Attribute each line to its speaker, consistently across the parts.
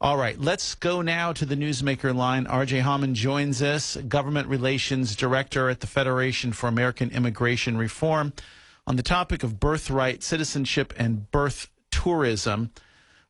Speaker 1: All right, let's go now to the newsmaker line. RJ Hauman joins us, Government Relations Director at the Federation for American Immigration Reform, on the topic of birthright citizenship and birth tourism.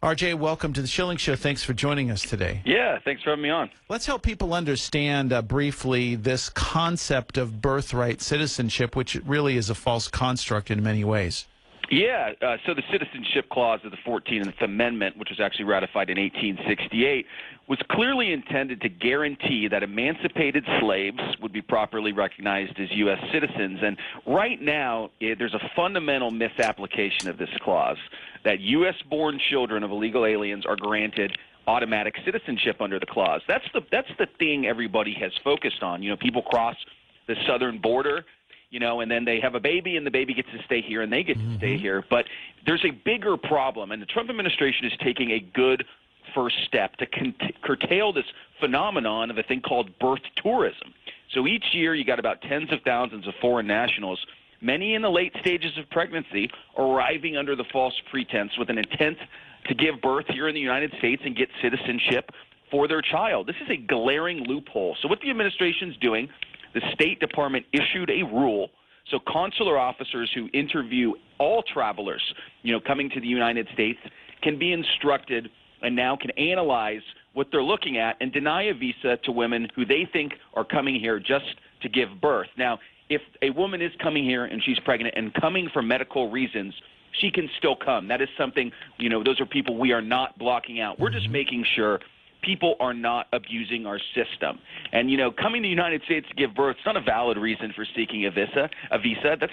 Speaker 1: RJ, welcome to the Schilling Show. Thanks for joining us today.
Speaker 2: Yeah, thanks for having me on.
Speaker 1: Let's help people understand uh, briefly this concept of birthright citizenship, which really is a false construct in many ways.
Speaker 2: Yeah, uh, so the Citizenship Clause of the 14th Amendment, which was actually ratified in 1868, was clearly intended to guarantee that emancipated slaves would be properly recognized as U.S. citizens. And right now, it, eh, there's a fundamental misapplication of this clause that U.S. born children of illegal aliens are granted automatic citizenship under the clause. That's the that's the thing everybody has focused on. You know, people cross the southern border you know, and then they have a baby and the baby gets to stay here and they get mm-hmm. to stay mm-hmm. here. But there's a bigger problem, and the Trump administration is taking a good first step to curtail this phenomenon of a thing called birth tourism. So each year you got about tens of thousands of foreign nationals, many in the late stages of pregnancy, arriving under the false pretense with an intent to give birth here in the United States and get citizenship for their child. This is a glaring loophole. So what the administration's doing the State Department issued a rule so consular officers who interview all travelers, you know, coming to the United States can be instructed and now can analyze what they're looking at and deny a visa to women who they think are coming here just to give birth. Now, if a woman is coming here and she's pregnant and coming for medical reasons, she can still come. That is something, you know, those are people we are not blocking out. We're just mm-hmm. making sure people are not abusing our system. And you know, coming to the United States to give birth is not a valid reason for seeking a visa. A visa that's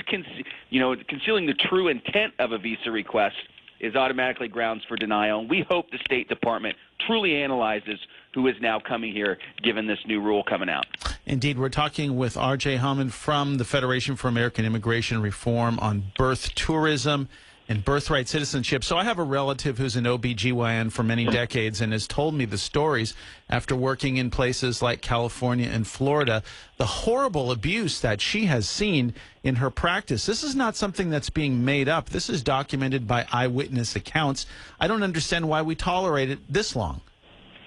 Speaker 2: you know concealing the true intent of a visa request is automatically grounds for denial. And we hope the State Department truly analyzes who is now coming here given this new rule coming out.
Speaker 1: Indeed, we're talking with R.J. Hauman from the Federation for American Immigration Reform on birth tourism and birthright citizenship. So I have a relative who's an OBGYN for many decades and has told me the stories after working in places like California and Florida, the horrible abuse that she has seen in her practice. This is not something that's being made up. This is documented by eyewitness accounts. I don't understand why we tolerate it this long.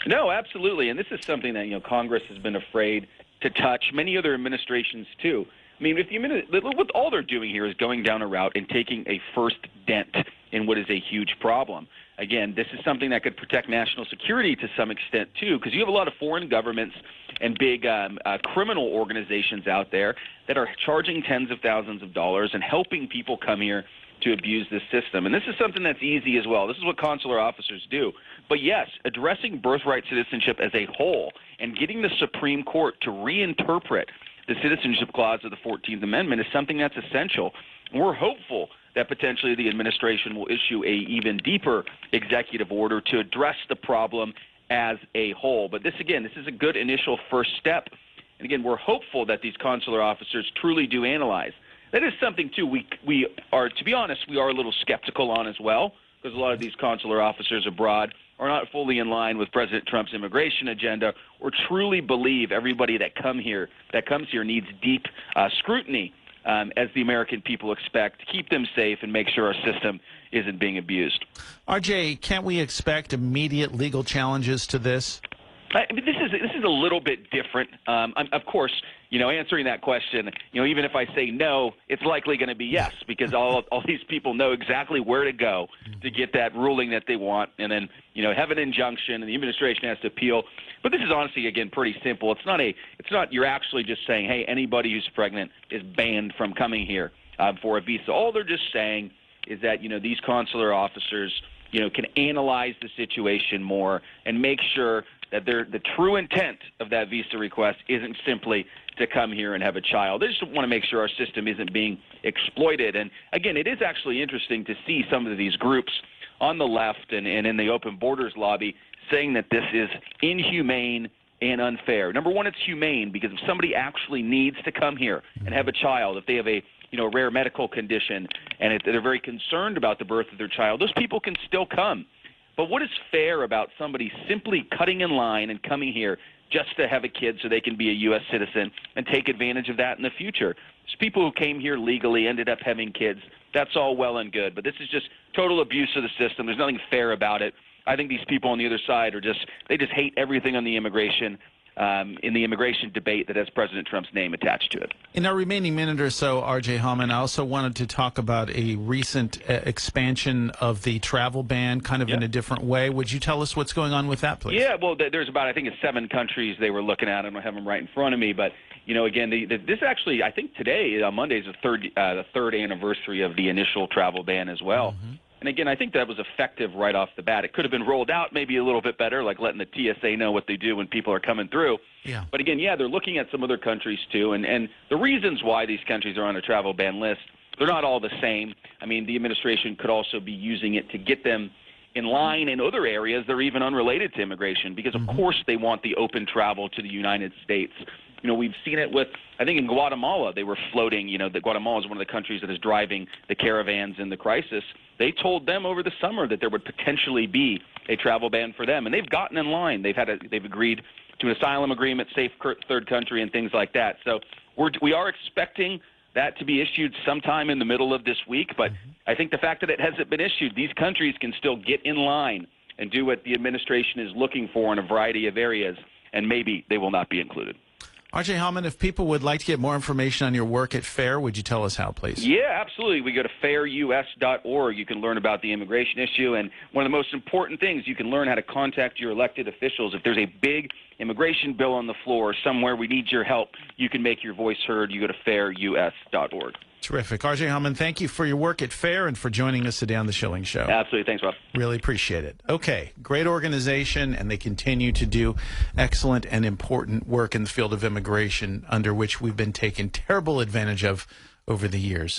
Speaker 2: No, absolutely. And this is something that, you know, Congress has been afraid to touch. Many other administrations too. I mean, if you what all they're doing here is going down a route and taking a first dent in what is a huge problem. Again, this is something that could protect national security to some extent too, because you have a lot of foreign governments and big um, uh, criminal organizations out there that are charging tens of thousands of dollars and helping people come here to abuse this system. And this is something that's easy as well. This is what consular officers do. But yes, addressing birthright citizenship as a whole and getting the Supreme Court to reinterpret the Citizenship Clause of the 14th Amendment is something that's essential. We're hopeful that potentially the administration will issue a even deeper executive order to address the problem as a whole. But this, again, this is a good initial first step. And again, we're hopeful that these consular officers truly do analyze. That is something too. We we are, to be honest, we are a little skeptical on as well because a lot of these consular officers abroad are not fully in line with President Trump's immigration agenda or truly believe everybody that come here that comes here needs deep uh, scrutiny um, as the American people expect to keep them safe and make sure our system isn't being abused.
Speaker 1: RJ, can't we expect immediate legal challenges to this?
Speaker 2: I mean, this is this is a little bit different. Um, of course, you know, answering that question, you know, even if I say no, it's likely going to be yes because all all these people know exactly where to go to get that ruling that they want, and then you know have an injunction, and the administration has to appeal. But this is honestly, again, pretty simple. It's not a, it's not you're actually just saying, hey, anybody who's pregnant is banned from coming here uh, for a visa. All they're just saying is that you know these consular officers you know, can analyze the situation more and make sure that the true intent of that visa request isn't simply to come here and have a child. They just want to make sure our system isn't being exploited. And again, it is actually interesting to see some of these groups on the left and, and in the open borders lobby saying that this is inhumane and unfair. Number one, it's humane because if somebody actually needs to come here and have a child, if they have a you know, rare medical condition, and if they're very concerned about the birth of their child, those people can still come. But what is fair about somebody simply cutting in line and coming here just to have a kid so they can be a U.S. citizen and take advantage of that in the future? There's people who came here legally, ended up having kids. That's all well and good, but this is just total abuse of the system. There's nothing fair about it. I think these people on the other side are just they just hate everything on the immigration um, in the immigration debate that has President Trump's name attached to it.
Speaker 1: In our remaining minute or so, RJ Hauman, I also wanted to talk about a recent uh, expansion of the travel ban, kind of in a different way. Would you tell us what's going on with that, please?
Speaker 2: Yeah, well, there's about I think it's seven countries they were looking at. I don't have them right in front of me, but you know, again, the, the, this actually I think today on Monday is the third uh, the third anniversary of the initial travel ban as well. And again, I think that was effective right off the bat. It could have been rolled out maybe a little bit better, like letting the TSA know what they do when people are coming through.
Speaker 1: Yeah.
Speaker 2: But again, yeah, they're looking at some other countries too, and and the reasons why these countries are on a travel ban list, they're not all the same. I mean, the administration could also be using it to get them in line in other areas that are even unrelated to immigration, because of mm-hmm. course they want the open travel to the United States. You know, we've seen it with, I think in Guatemala, they were floating, you know, that Guatemala is one of the countries that is driving the caravans in the crisis. They told them over the summer that there would potentially be a travel ban for them, and they've gotten in line. They've had a, they've agreed to an asylum agreement, safe third country, and things like that. So we're, we are expecting that to be issued sometime in the middle of this week, but mm-hmm. I think the fact that it hasn't been issued, these countries can still get in line and do what the administration is looking for in a variety of areas, and maybe they will not be included.
Speaker 1: RJ Hauman, if people would like to get more information on your work at FAIR, would you tell us how, please?
Speaker 2: Yeah, absolutely. We go to fairus.org. You can learn about the immigration issue. And one of the most important things, you can learn how to contact your elected officials. If there's a big immigration bill on the floor somewhere we need your help, you can make your voice heard. You go to fairus.org.
Speaker 1: Terrific. RJ Hauman, thank you for your work at FAIR and for joining us today on The Schilling Show.
Speaker 2: Absolutely. Thanks, Rob.
Speaker 1: Really appreciate it. Okay, great organization, and they continue to do excellent and important work in the field of immigration, under which we've been taken terrible advantage of over the years.